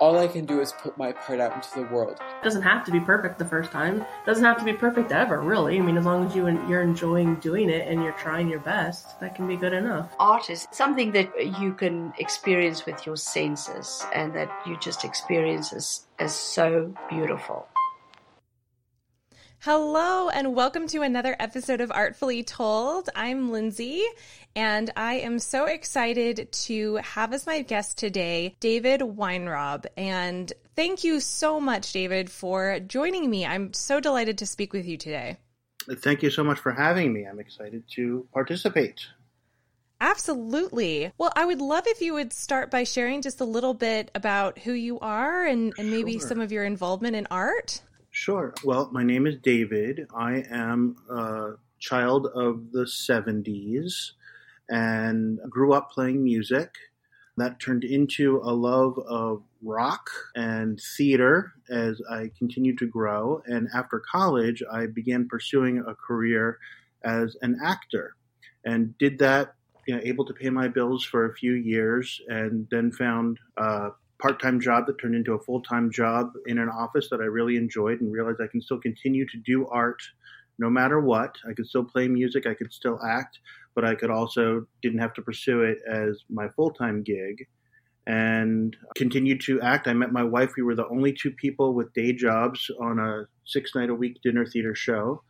all I can do is put my part out into the world. It doesn't have to be perfect the first time. It doesn't have to be perfect ever, really. I mean, as long as you you're enjoying doing it and you're trying your best, that can be good enough. Art is something that you can experience with your senses and that you just experience as, as so beautiful. Hello, and welcome to another episode of Artfully Told. I'm Lindsay, and I am so excited to have as my guest today David Weinrob. And thank you so much, David, for joining me. I'm so delighted to speak with you today. Thank you so much for having me. I'm excited to participate. Absolutely. Well, I would love if you would start by sharing just a little bit about who you are and, and maybe Sure. some of your involvement in art. Sure. Well, my name is David. I am a child of the 70s and grew up playing music. That turned into a love of rock and theater as I continued to grow. And after college, I began pursuing a career as an actor and did that, you know, able to pay my bills for a few years and then found uh, a part-time job that turned into a full-time job in an office that I really enjoyed and realized I can still continue to do art no matter what. I could still play music, I could still act, but I could also didn't have to pursue it as my full-time gig and continued to act. I met my wife. We were the only two people with day jobs on a six night a week dinner theater show.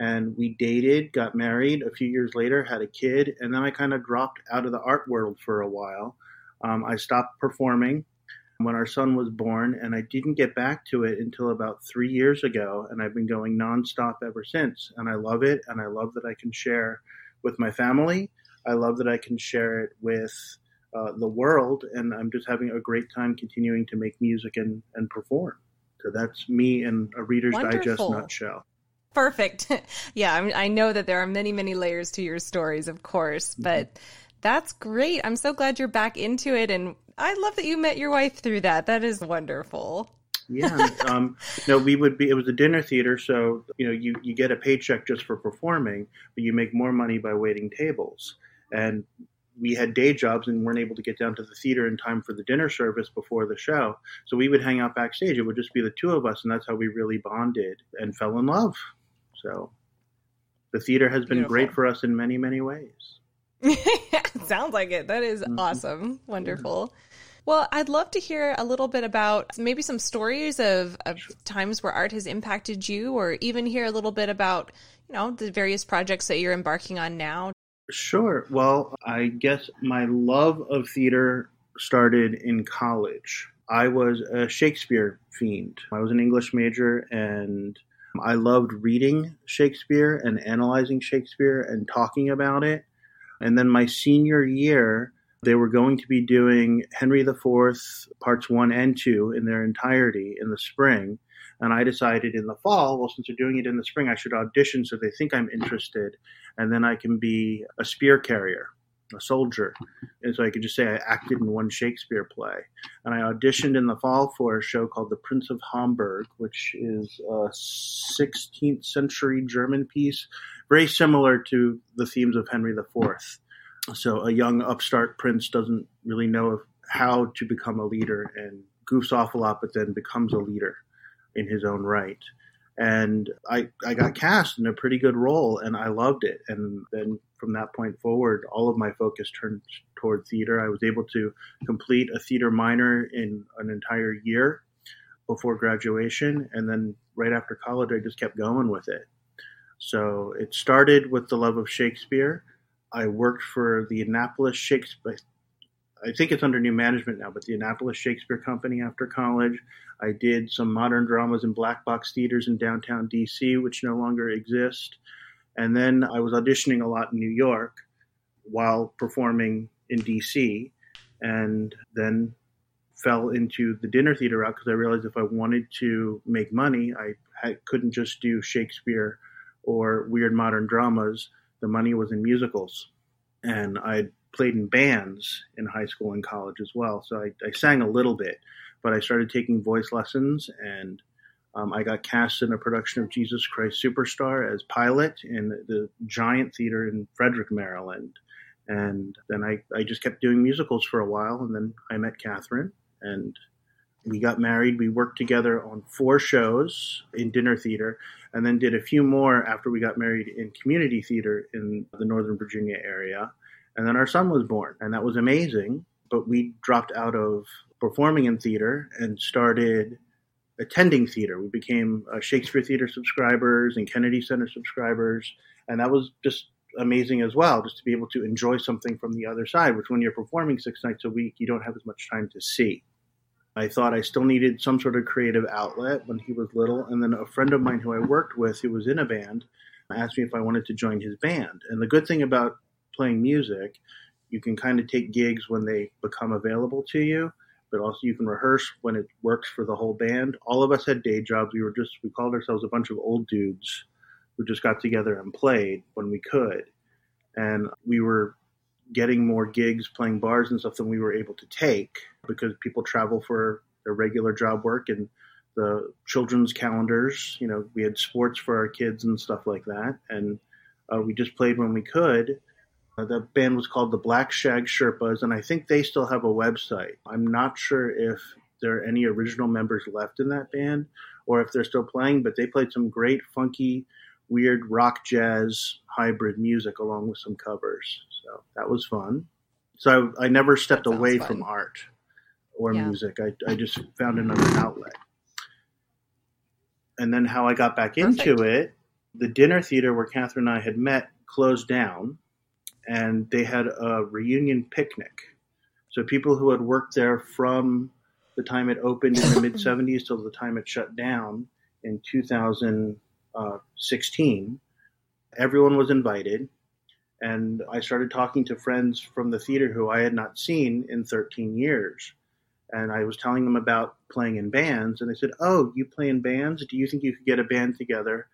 And we dated, got married a few years later, had a kid, and then I kind of dropped out of the art world for a while. Um, I stopped performing when our son was born, and I didn't get back to it until about three years ago. And I've been going nonstop ever since. And I love it, and I love that I can share with my family. I love that I can share it with uh, the world, and I'm just having a great time continuing to make music and, and perform. So that's me in a Reader's Digest nutshell. Perfect. yeah, I, mean, I know that there are many, many layers to your stories, of course, but that's great. I'm so glad you're back into it. And I love that you met your wife through that. That is wonderful. yeah um no we would be it was a dinner theater so you know you you get a paycheck just for performing but you make more money by waiting tables and we had day jobs and weren't able to get down to the theater in time for the dinner service before the show so we would hang out backstage it would just be the two of us and that's how we really bonded and fell in love so the theater has been great for us in many many ways Sounds like it. That is Mm-hmm. awesome. Wonderful. Well, I'd love to hear a little bit about maybe some stories of, of times where art has impacted you, or even hear a little bit about, you know, the various projects that you're embarking on now. Sure. Well, I guess my love of theater started in college. I was a Shakespeare fiend. I was an English major and I loved reading Shakespeare and analyzing Shakespeare and talking about it. And then my senior year, they were going to be doing Henry IV parts one and two in their entirety in the spring. And I decided in the fall, well, since they're doing it in the spring, I should audition so they think I'm interested. And then I can be a spear carrier, a soldier. And so I could just say I acted in one Shakespeare play. And I auditioned in the fall for a show called The Prince of Hamburg, which is a 16th century German piece, very similar to the themes of Henry IV. So a young upstart prince doesn't really know how to become a leader and goofs off a lot, but then becomes a leader in his own right. And I, I got cast in a pretty good role and I loved it. And then from that point forward, all of my focus turned toward theater. I was able to complete a theater minor in an entire year before graduation. And then right after college, I just kept going with it. So it started with the love of Shakespeare. I worked for the Annapolis Shakespeare. I think it's under new management now, but the Annapolis Shakespeare Company after college. I did some modern dramas in black box theaters in downtown DC, which no longer exist. And then I was auditioning a lot in New York while performing in DC, and then fell into the dinner theater route because I realized if I wanted to make money, I, couldn't just do Shakespeare or weird modern dramas. The money was in musicals. And I played in bands in high school and college as well. So I, I sang a little bit, but I started taking voice lessons and Um, I got cast in a production of Jesus Christ Superstar as Pilate in the Giant Theater in Frederick, Maryland. And then I, I just kept doing musicals for a while. And then I met Catherine and we got married. We worked together on four shows in dinner theater and then did a few more after we got married in community theater in the Northern Virginia area. And then our son was born, and that was amazing. But we dropped out of performing in theater and started attending theater. We became uh, Shakespeare Theater subscribers and Kennedy Center subscribers, and that was just amazing as well, just to be able to enjoy something from the other side, which when you're performing six nights a week, you don't have as much time to see. I thought I still needed some sort of creative outlet when he was little, and then a friend of mine who I worked with, who was in a band, asked me if I wanted to join his band. And the good thing about playing music, you can kind of take gigs when they become available to you but also you can rehearse when it works for the whole band. All of us had day jobs. We were just we called ourselves a bunch of old dudes who just got together and played when we could, and we were getting more gigs playing bars and stuff than we were able to take because people travel for their regular job work and the children's calendars. You know, we had sports for our kids and stuff like that, and uh, we just played when we could. Uh, the band was called the Black Shag Sherpas, and I think they still have a website. I'm not sure if there are any original members left in that band or if they're still playing, but they played some great, funky, weird rock jazz hybrid music along with some covers. So that was fun. So I, I never stepped away fun. from art or yeah. music. I, I just found another outlet. And then how I got back Perfect. into it, the dinner theater where Catherine and I had met closed down and they had a reunion picnic. So people who had worked there from the time it opened in the mid 70s till the time it shut down in 2016, everyone was invited. And I started talking to friends from the theater who I had not seen in 13 years. And I was telling them about playing in bands. And they said, Oh, you play in bands? Do you think you could get a band together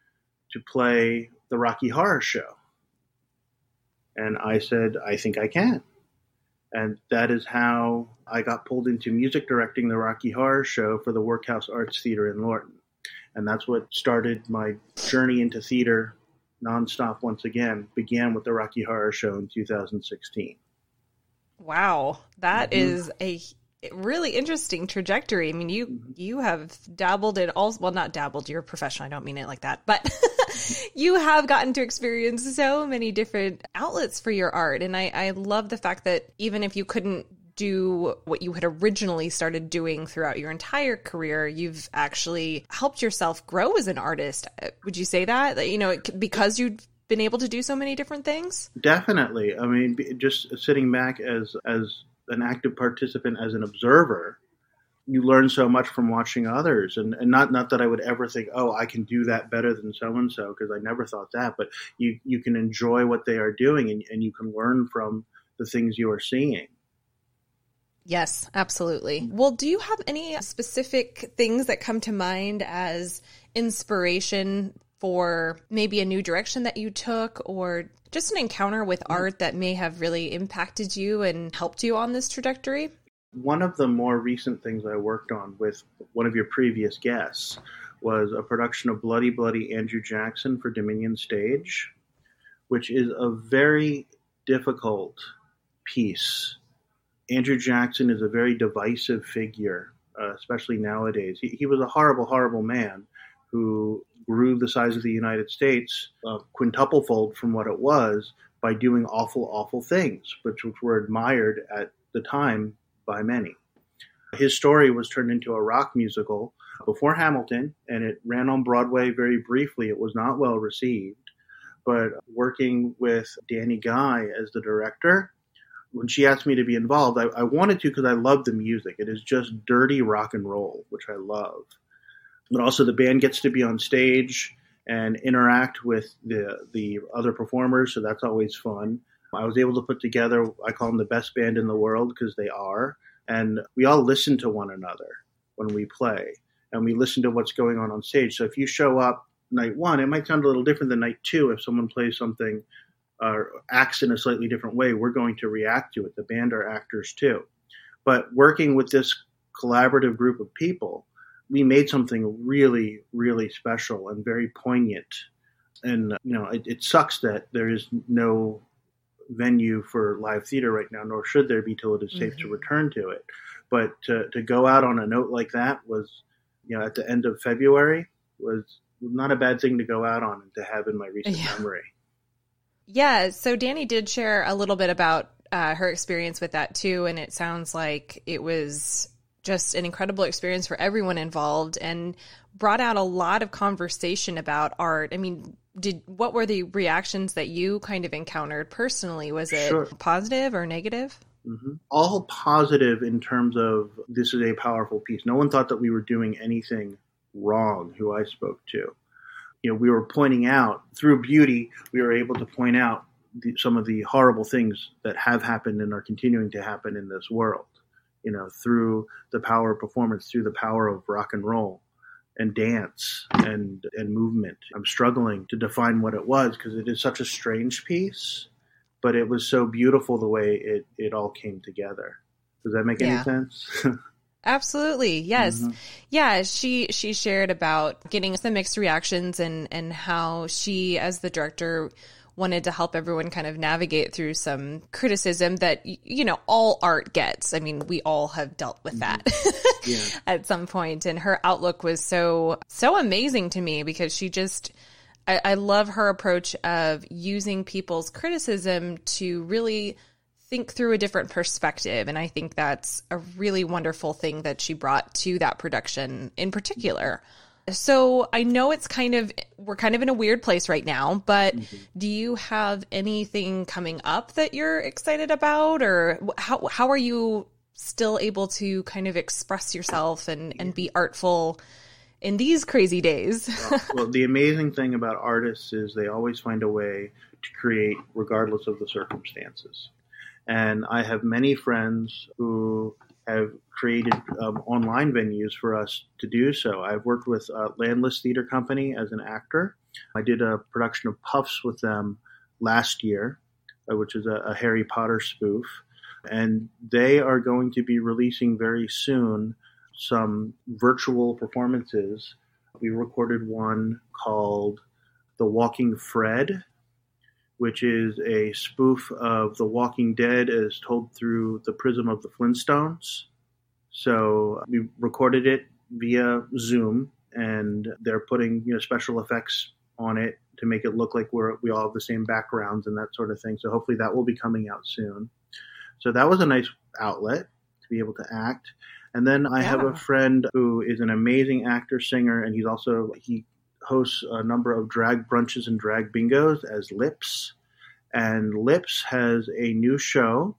to play the Rocky Horror Show? And I said, I think I can. And that is how I got pulled into music directing the Rocky Horror Show for the Workhouse Arts Theater in Lorton. And that's what started my journey into theater nonstop once again, began with the Rocky Horror Show in 2016. Wow, that mm-hmm. is a really interesting trajectory. I mean, you mm-hmm. you have dabbled in all well, not dabbled. You're a professional. I don't mean it like that, but you have gotten to experience so many different outlets for your art, and I I love the fact that even if you couldn't do what you had originally started doing throughout your entire career, you've actually helped yourself grow as an artist. Would you say that? That you know, because you've been able to do so many different things? Definitely. I mean, just sitting back as as an active participant as an observer, you learn so much from watching others and, and not not that I would ever think, oh, I can do that better than so and so, because I never thought that, but you you can enjoy what they are doing and, and you can learn from the things you are seeing. Yes, absolutely. Well, do you have any specific things that come to mind as inspiration for maybe a new direction that you took or just an encounter with mm-hmm. art that may have really impacted you and helped you on this trajectory? One of the more recent things I worked on with one of your previous guests was a production of Bloody Bloody Andrew Jackson for Dominion Stage, which is a very difficult piece. Andrew Jackson is a very divisive figure, uh, especially nowadays. He, he was a horrible, horrible man who grew the size of the United States uh, quintuple fold from what it was by doing awful, awful things, which, which were admired at the time by many. His story was turned into a rock musical before Hamilton, and it ran on Broadway very briefly. It was not well received, but working with Danny Guy as the director, when she asked me to be involved, I, I wanted to because I love the music. It is just dirty rock and roll, which I love but also the band gets to be on stage and interact with the the other performers, so that's always fun. I was able to put together, I call them the best band in the world because they are, and we all listen to one another when we play, and we listen to what's going on on stage. So if you show up night one, it might sound a little different than night two. If someone plays something or uh, acts in a slightly different way, we're going to react to it. The band are actors too, but working with this collaborative group of people we made something really, really special and very poignant. And you know, it, it sucks that there is no venue for live theater right now, nor should there be till it is safe mm-hmm. to return to it. But to, to go out on a note like that was, you know, at the end of February was not a bad thing to go out on and to have in my recent yeah. memory. Yeah. So Danny did share a little bit about uh, her experience with that too, and it sounds like it was just an incredible experience for everyone involved and brought out a lot of conversation about art. I mean, did what were the reactions that you kind of encountered personally? Was it sure. positive or negative? Mm-hmm. All positive in terms of this is a powerful piece. No one thought that we were doing anything wrong. Who I spoke to, you know, we were pointing out through beauty. We were able to point out the, some of the horrible things that have happened and are continuing to happen in this world. You know, through the power of performance, through the power of rock and roll and dance and and movement. I'm struggling to define what it was because it is such a strange piece, but it was so beautiful the way it it all came together. Does that make yeah. any sense? Absolutely. Yes. Mm-hmm. Yeah, she she shared about getting some mixed reactions and and how she as the director wanted to help everyone kind of navigate through some criticism that you know all art gets. I mean, we all have dealt with mm-hmm. that yeah. at some point, and her outlook was so so amazing to me because she just. I, I love her approach of using people's criticism to really think through a different perspective. And I think that's a really wonderful thing that she brought to that production in particular. So I know it's kind of we're kind of in a weird place right now, but mm-hmm. do you have anything coming up that you're excited about or how how are you still able to kind of express yourself and and be artful in these crazy days? well, well, the amazing thing about artists is they always find a way to create regardless of the circumstances. And I have many friends who have created um, online venues for us to do so. I've worked with uh, Landless Theater Company as an actor. I did a production of Puffs with them last year, uh, which is a, a Harry Potter spoof. And they are going to be releasing very soon some virtual performances. We recorded one called The Walking Fred, which is a spoof of The Walking Dead as told through the prism of the Flintstones. So we recorded it via Zoom, and they're putting you know special effects on it to make it look like we're we all have the same backgrounds and that sort of thing. So hopefully that will be coming out soon. So that was a nice outlet to be able to act. And then I yeah. have a friend who is an amazing actor singer, and he's also he hosts a number of drag brunches and drag bingos as Lips. And Lips has a new show,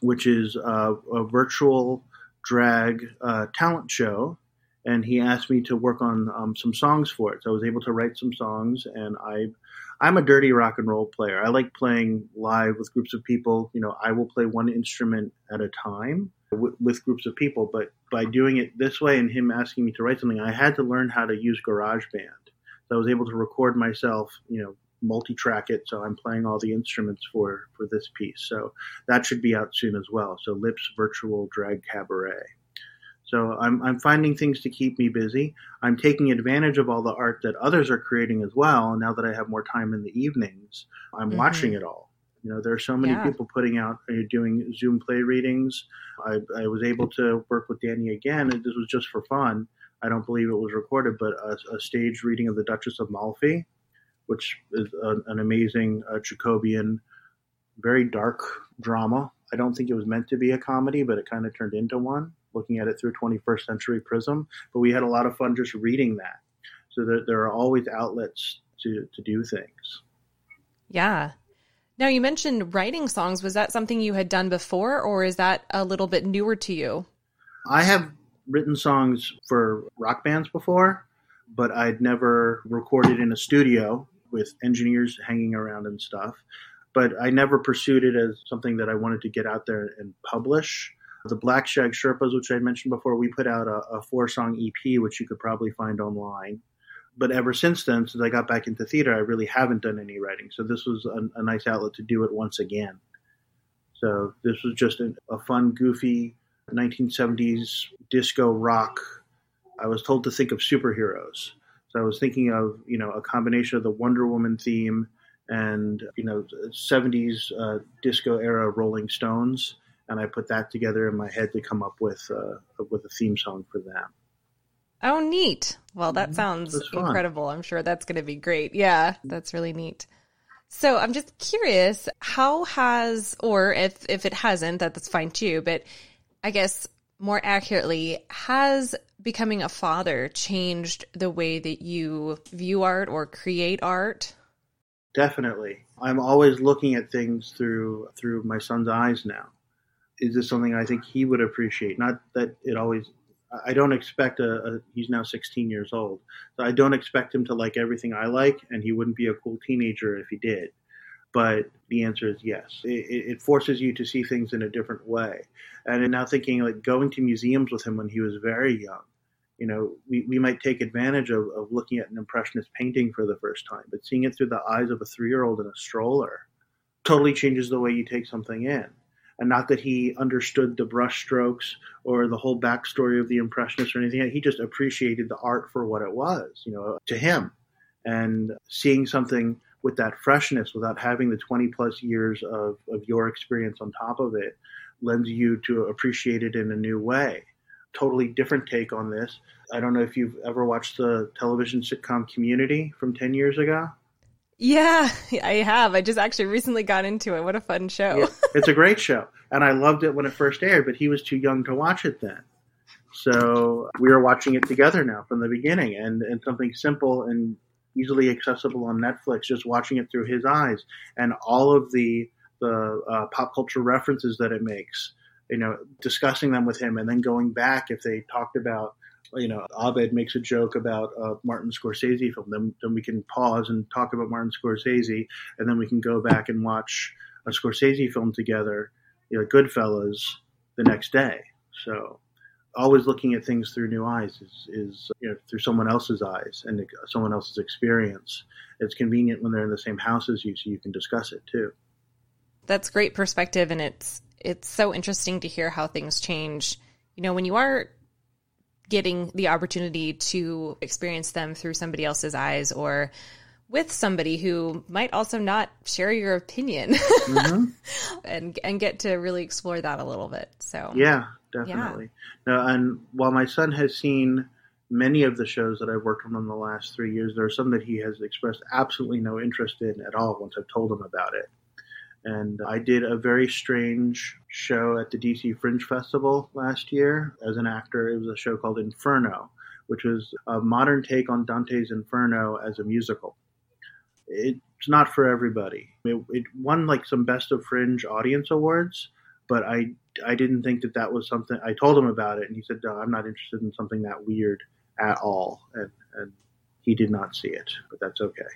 which is a, a virtual drag uh, talent show. And he asked me to work on um, some songs for it. So I was able to write some songs, and I, I'm a dirty rock and roll player. I like playing live with groups of people. You know, I will play one instrument at a time with, with groups of people. But by doing it this way and him asking me to write something, I had to learn how to use GarageBand. I was able to record myself, you know, multi-track it, so I'm playing all the instruments for for this piece. So that should be out soon as well. So Lips Virtual Drag Cabaret. So I'm I'm finding things to keep me busy. I'm taking advantage of all the art that others are creating as well. Now that I have more time in the evenings, I'm mm-hmm. watching it all. You know, there are so many yeah. people putting out, uh, doing Zoom play readings. I, I was able to work with Danny again, and this was just for fun I don't believe it was recorded, but a, a stage reading of The Duchess of Malfi, which is a, an amazing uh, Jacobean, very dark drama. I don't think it was meant to be a comedy, but it kind of turned into one, looking at it through 21st century prism. But we had a lot of fun just reading that. So there, there are always outlets to, to do things. Yeah. Now, you mentioned writing songs. Was that something you had done before, or is that a little bit newer to you? I have written songs for rock bands before, but I'd never recorded in a studio with engineers hanging around and stuff. But I never pursued it as something that I wanted to get out there and publish. The Black Shag Sherpas, which I mentioned before, we put out a, a four song EP, which you could probably find online. But ever since then, since I got back into theater, I really haven't done any writing. So this was a, a nice outlet to do it once again. So this was just a, a fun, goofy 1970s disco rock I was told to think of superheroes. So I was thinking of you know a combination of the Wonder Woman theme and you know 70s uh, disco era Rolling Stones, and I put that together in my head to come up with uh, with a theme song for them. Oh, neat. Well, that sounds incredible. I'm sure that's going to be great. Yeah, that's really neat. So I'm just curious, how has, or if if it hasn't, that, that's fine too. But I guess more accurately, has becoming a father changed the way that you view art or create art? Definitely. I'm always looking at things through through my son's eyes now. Is this something I think he would appreciate? Not that it always I don't expect a, a he's now 16 years old. So I don't expect him to like everything I like and he wouldn't be a cool teenager if he did. But the answer is yes. It, it forces you to see things in a different way. And now thinking like going to museums with him when he was very young you know, we, we might take advantage of, of looking at an impressionist painting for the first time, but seeing it through the eyes of a three year old in a stroller totally changes the way you take something in. And not that he understood the brush strokes or the whole backstory of the impressionists or anything. He just appreciated the art for what it was, you know, to him. And seeing something with that freshness without having the 20 plus years of, of your experience on top of it lends you to appreciate it in a new way totally different take on this. I don't know if you've ever watched the television sitcom Community from 10 years ago. Yeah, I have. I just actually recently got into it. What a fun show. Yeah, it's a great show. And I loved it when it first aired, but he was too young to watch it then. So we are watching it together now from the beginning and, and something simple and easily accessible on Netflix, just watching it through his eyes and all of the, the uh, pop culture references that it makes you know, discussing them with him and then going back if they talked about, you know, Abed makes a joke about a Martin Scorsese film, then, then we can pause and talk about Martin Scorsese and then we can go back and watch a Scorsese film together, you know, Goodfellas the next day. So always looking at things through new eyes is, is you know, through someone else's eyes and someone else's experience. It's convenient when they're in the same house as you so you can discuss it too. That's great perspective and it's it's so interesting to hear how things change. You know, when you are getting the opportunity to experience them through somebody else's eyes or with somebody who might also not share your opinion mm-hmm. and and get to really explore that a little bit. So Yeah, definitely. Yeah. No, and while my son has seen many of the shows that I've worked on in the last three years, there are some that he has expressed absolutely no interest in at all once I've told him about it. And I did a very strange show at the DC Fringe Festival last year as an actor. It was a show called Inferno, which was a modern take on Dante's Inferno as a musical. It's not for everybody. It, it won like some Best of Fringe audience awards, but I, I didn't think that that was something. I told him about it, and he said, no, I'm not interested in something that weird at all. And, and he did not see it, but that's okay.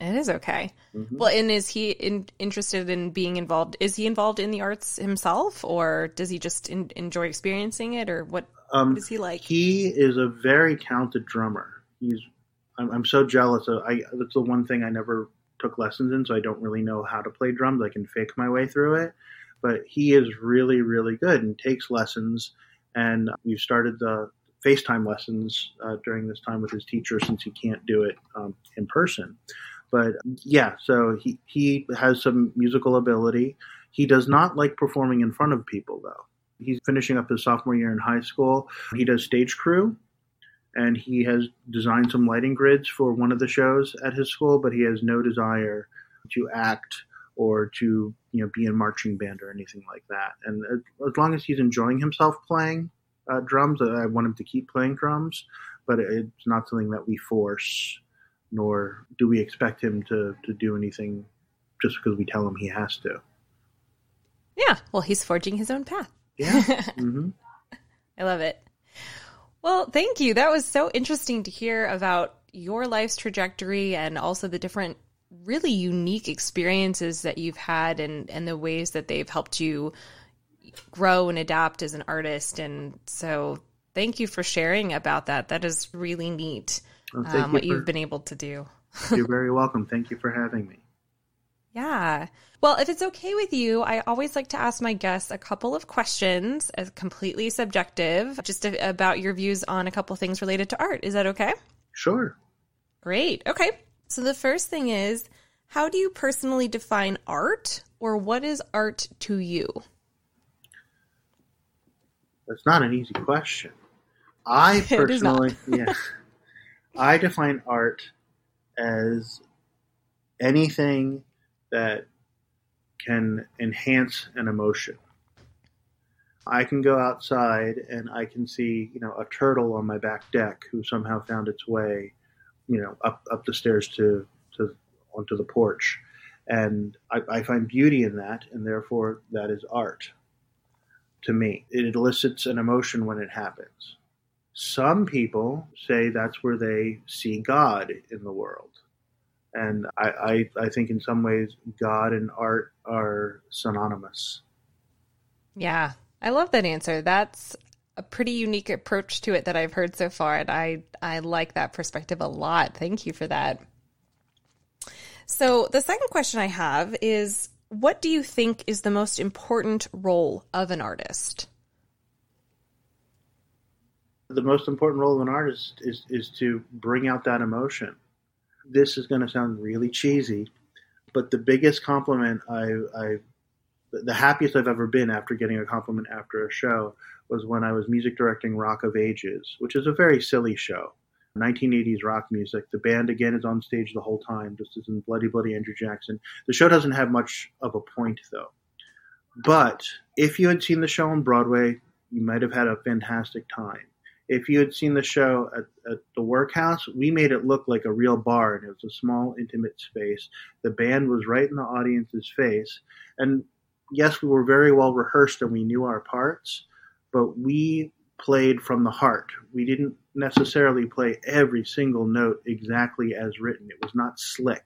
It is okay. Mm-hmm. Well, and is he in, interested in being involved? Is he involved in the arts himself, or does he just in, enjoy experiencing it, or what um, is he like? He is a very talented drummer. He's. I'm, I'm so jealous. Of, I that's the one thing I never took lessons in, so I don't really know how to play drums. I can fake my way through it, but he is really, really good and takes lessons. And we've started the FaceTime lessons uh, during this time with his teacher since he can't do it um, in person. But yeah, so he, he has some musical ability. He does not like performing in front of people, though. He's finishing up his sophomore year in high school. He does stage crew, and he has designed some lighting grids for one of the shows at his school, but he has no desire to act or to you know be in marching band or anything like that. And as long as he's enjoying himself playing uh, drums, I want him to keep playing drums, but it's not something that we force nor do we expect him to, to do anything just because we tell him he has to. Yeah, well, he's forging his own path. Yeah. Mm-hmm. I love it. Well, thank you. That was so interesting to hear about your life's trajectory and also the different really unique experiences that you've had and, and the ways that they've helped you grow and adapt as an artist. And so thank you for sharing about that. That is really neat. Well, um, what you have been able to do. you're very welcome. Thank you for having me. Yeah. Well, if it's okay with you, I always like to ask my guests a couple of questions, as completely subjective, just about your views on a couple things related to art. Is that okay? Sure. Great. Okay. So the first thing is, how do you personally define art, or what is art to you? That's not an easy question. I It is not. personally, yeah, I define art as anything that can enhance an emotion. I can go outside and I can see, you know, a turtle on my back deck who somehow found its way, you know, up up the stairs to onto the porch, and I, I find beauty in that, and therefore that is art to me. It elicits an emotion when it happens. Some people say that's where they see God in the world. And I, I, I think in some ways God and art are synonymous. Yeah, I love that answer. That's a pretty unique approach to it that I've heard so far, and I I like that perspective a lot. Thank you for that. So the second question I have is, what do you think is the most important role of an artist? The most important role of an artist is, is to bring out that emotion. This is going to sound really cheesy, but the biggest compliment I, I the happiest I've ever been after getting a compliment after a show was when I was music directing Rock of Ages, which is a very silly show. 1980s rock music. The band again is on stage the whole time, just as in Bloody Bloody Andrew Jackson. The show doesn't have much of a point though. But if you had seen the show on Broadway, you might have had a fantastic time. If you had seen the show at, at the workhouse, we made it look like a real bar and it was a small, intimate space. The band was right in the audience's face. And yes, we were very well rehearsed and we knew our parts, but we played from the heart. We didn't necessarily play every single note exactly as written. It was not slick.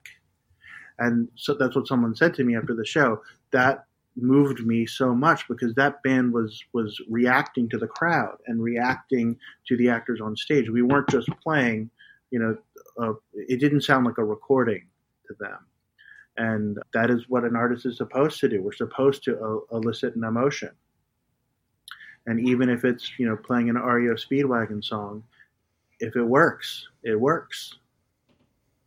And so that's what someone said to me after the show. That moved me so much because that band was was reacting to the crowd and reacting to the actors on stage. We weren't just playing, you know, it didn't sound like a recording to them. And that is what an artist is supposed to do. We're supposed to uh, elicit an emotion. And even if it's, you know, playing an REO Speedwagon song, if it works, it works.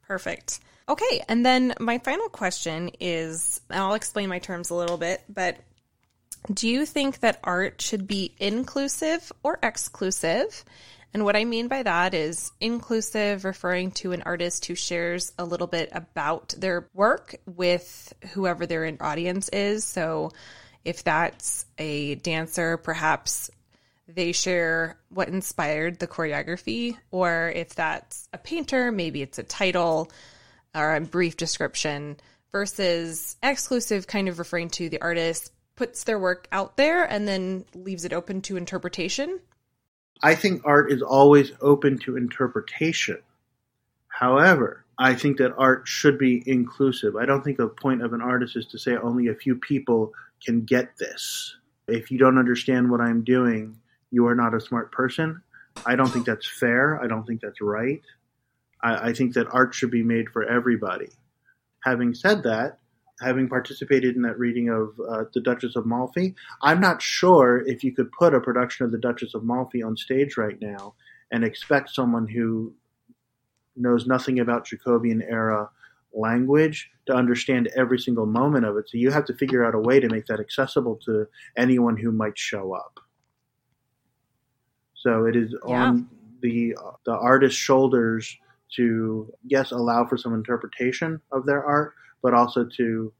Perfect. Okay, and then my final question is I'll explain my terms a little bit, but do you think that art should be inclusive or exclusive? And what I mean by that is inclusive, referring to an artist who shares a little bit about their work with whoever their audience is. So if that's a dancer, perhaps they share what inspired the choreography, or if that's a painter, maybe it's a title or a brief description, versus exclusive, kind of referring to the artist puts their work out there and then leaves it open to interpretation. I think art is always open to interpretation. However, I think that art should be inclusive. I don't think the point of an artist is to say only a few people can get this. If you don't understand what I'm doing, you are not a smart person. I don't think that's fair. I don't think that's right. I, I think that art should be made for everybody. Having said that, having participated in that reading of uh, The Duchess of Malfi, I'm not sure if you could put a production of The Duchess of Malfi on stage right now and expect someone who knows nothing about Jacobean era language to understand every single moment of it. So you have to figure out a way to make that accessible to anyone who might show up. So it is Yeah. on the the artist's shoulders to yes allow for some interpretation of their art, but also to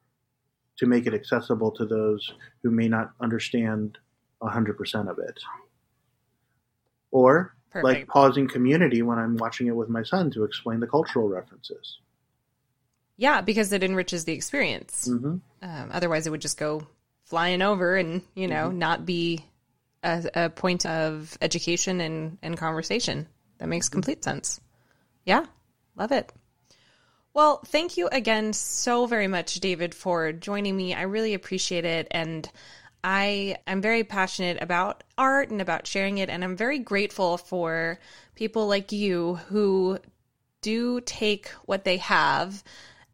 to make it accessible to those who may not understand hundred percent of it. Or like pausing community when I'm watching it with my son to explain the cultural references. Yeah, because it enriches the experience. hmm Um, otherwise, it would just go flying over and, you know, not be a, a point of education and, and conversation. That makes mm-hmm. complete sense. Yeah, love it. Well, thank you again so very much, David, for joining me. I really appreciate it. And I am very passionate about art and about sharing it. And I'm very grateful for people like you who do take what they have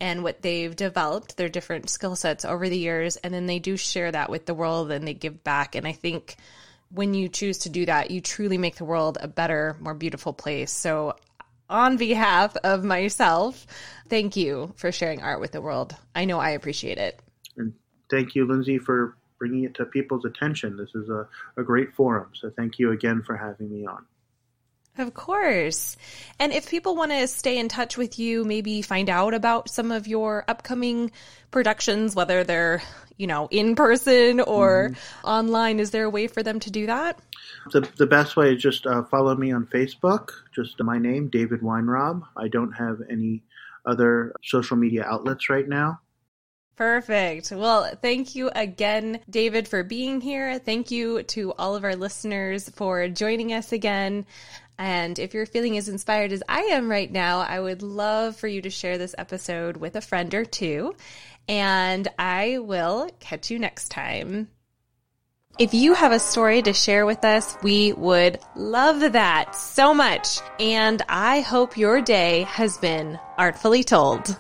and what they've developed, their different skill sets over the years, and then they do share that with the world and they give back. And I think when you choose to do that, you truly make the world a better, more beautiful place. So, on behalf of myself, thank you for sharing art with the world. I know I appreciate it. And thank you, Lindsay, for bringing it to people's attention. This is a, a great forum. So, thank you again for having me on. Of course. And if people want to stay in touch with you, maybe find out about some of your upcoming productions, whether they're, you know, in person or mm-hmm. online, is there a way for them to do that? The, the best way is just uh, follow me on Facebook, just my name, David Weinrob. I don't have any other social media outlets right now. Perfect. Well, thank you again, David, for being here. Thank you to all of our listeners for joining us again. And if you're feeling as inspired as I am right now, I would love for you to share this episode with a friend or two. And I will catch you next time. If you have a story to share with us, we would love that so much. And I hope your day has been artfully told.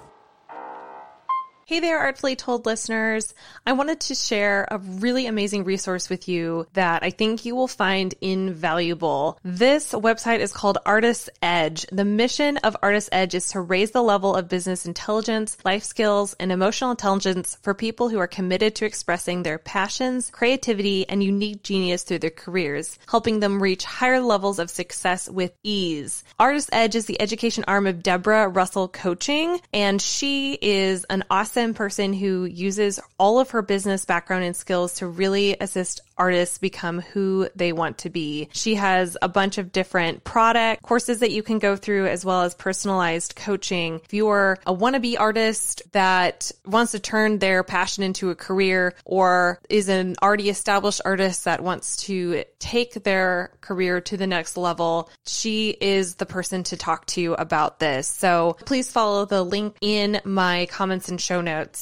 Hey there, Artfully Told listeners. I wanted to share a really amazing resource with you that I think you will find invaluable. This website is called Artist Edge. The mission of Artist Edge is to raise the level of business intelligence, life skills, and emotional intelligence for people who are committed to expressing their passions, creativity, and unique genius through their careers, helping them reach higher levels of success with ease. Artist Edge is the education arm of Deborah Russell Coaching, and she is an awesome person who uses all of her business background and skills to really assist artists become who they want to be. She has a bunch of different product courses that you can go through as well as personalized coaching. If you are a wannabe artist that wants to turn their passion into a career or is an already established artist that wants to take their career to the next level, she is the person to talk to about this. So please follow the link in my comments and show notes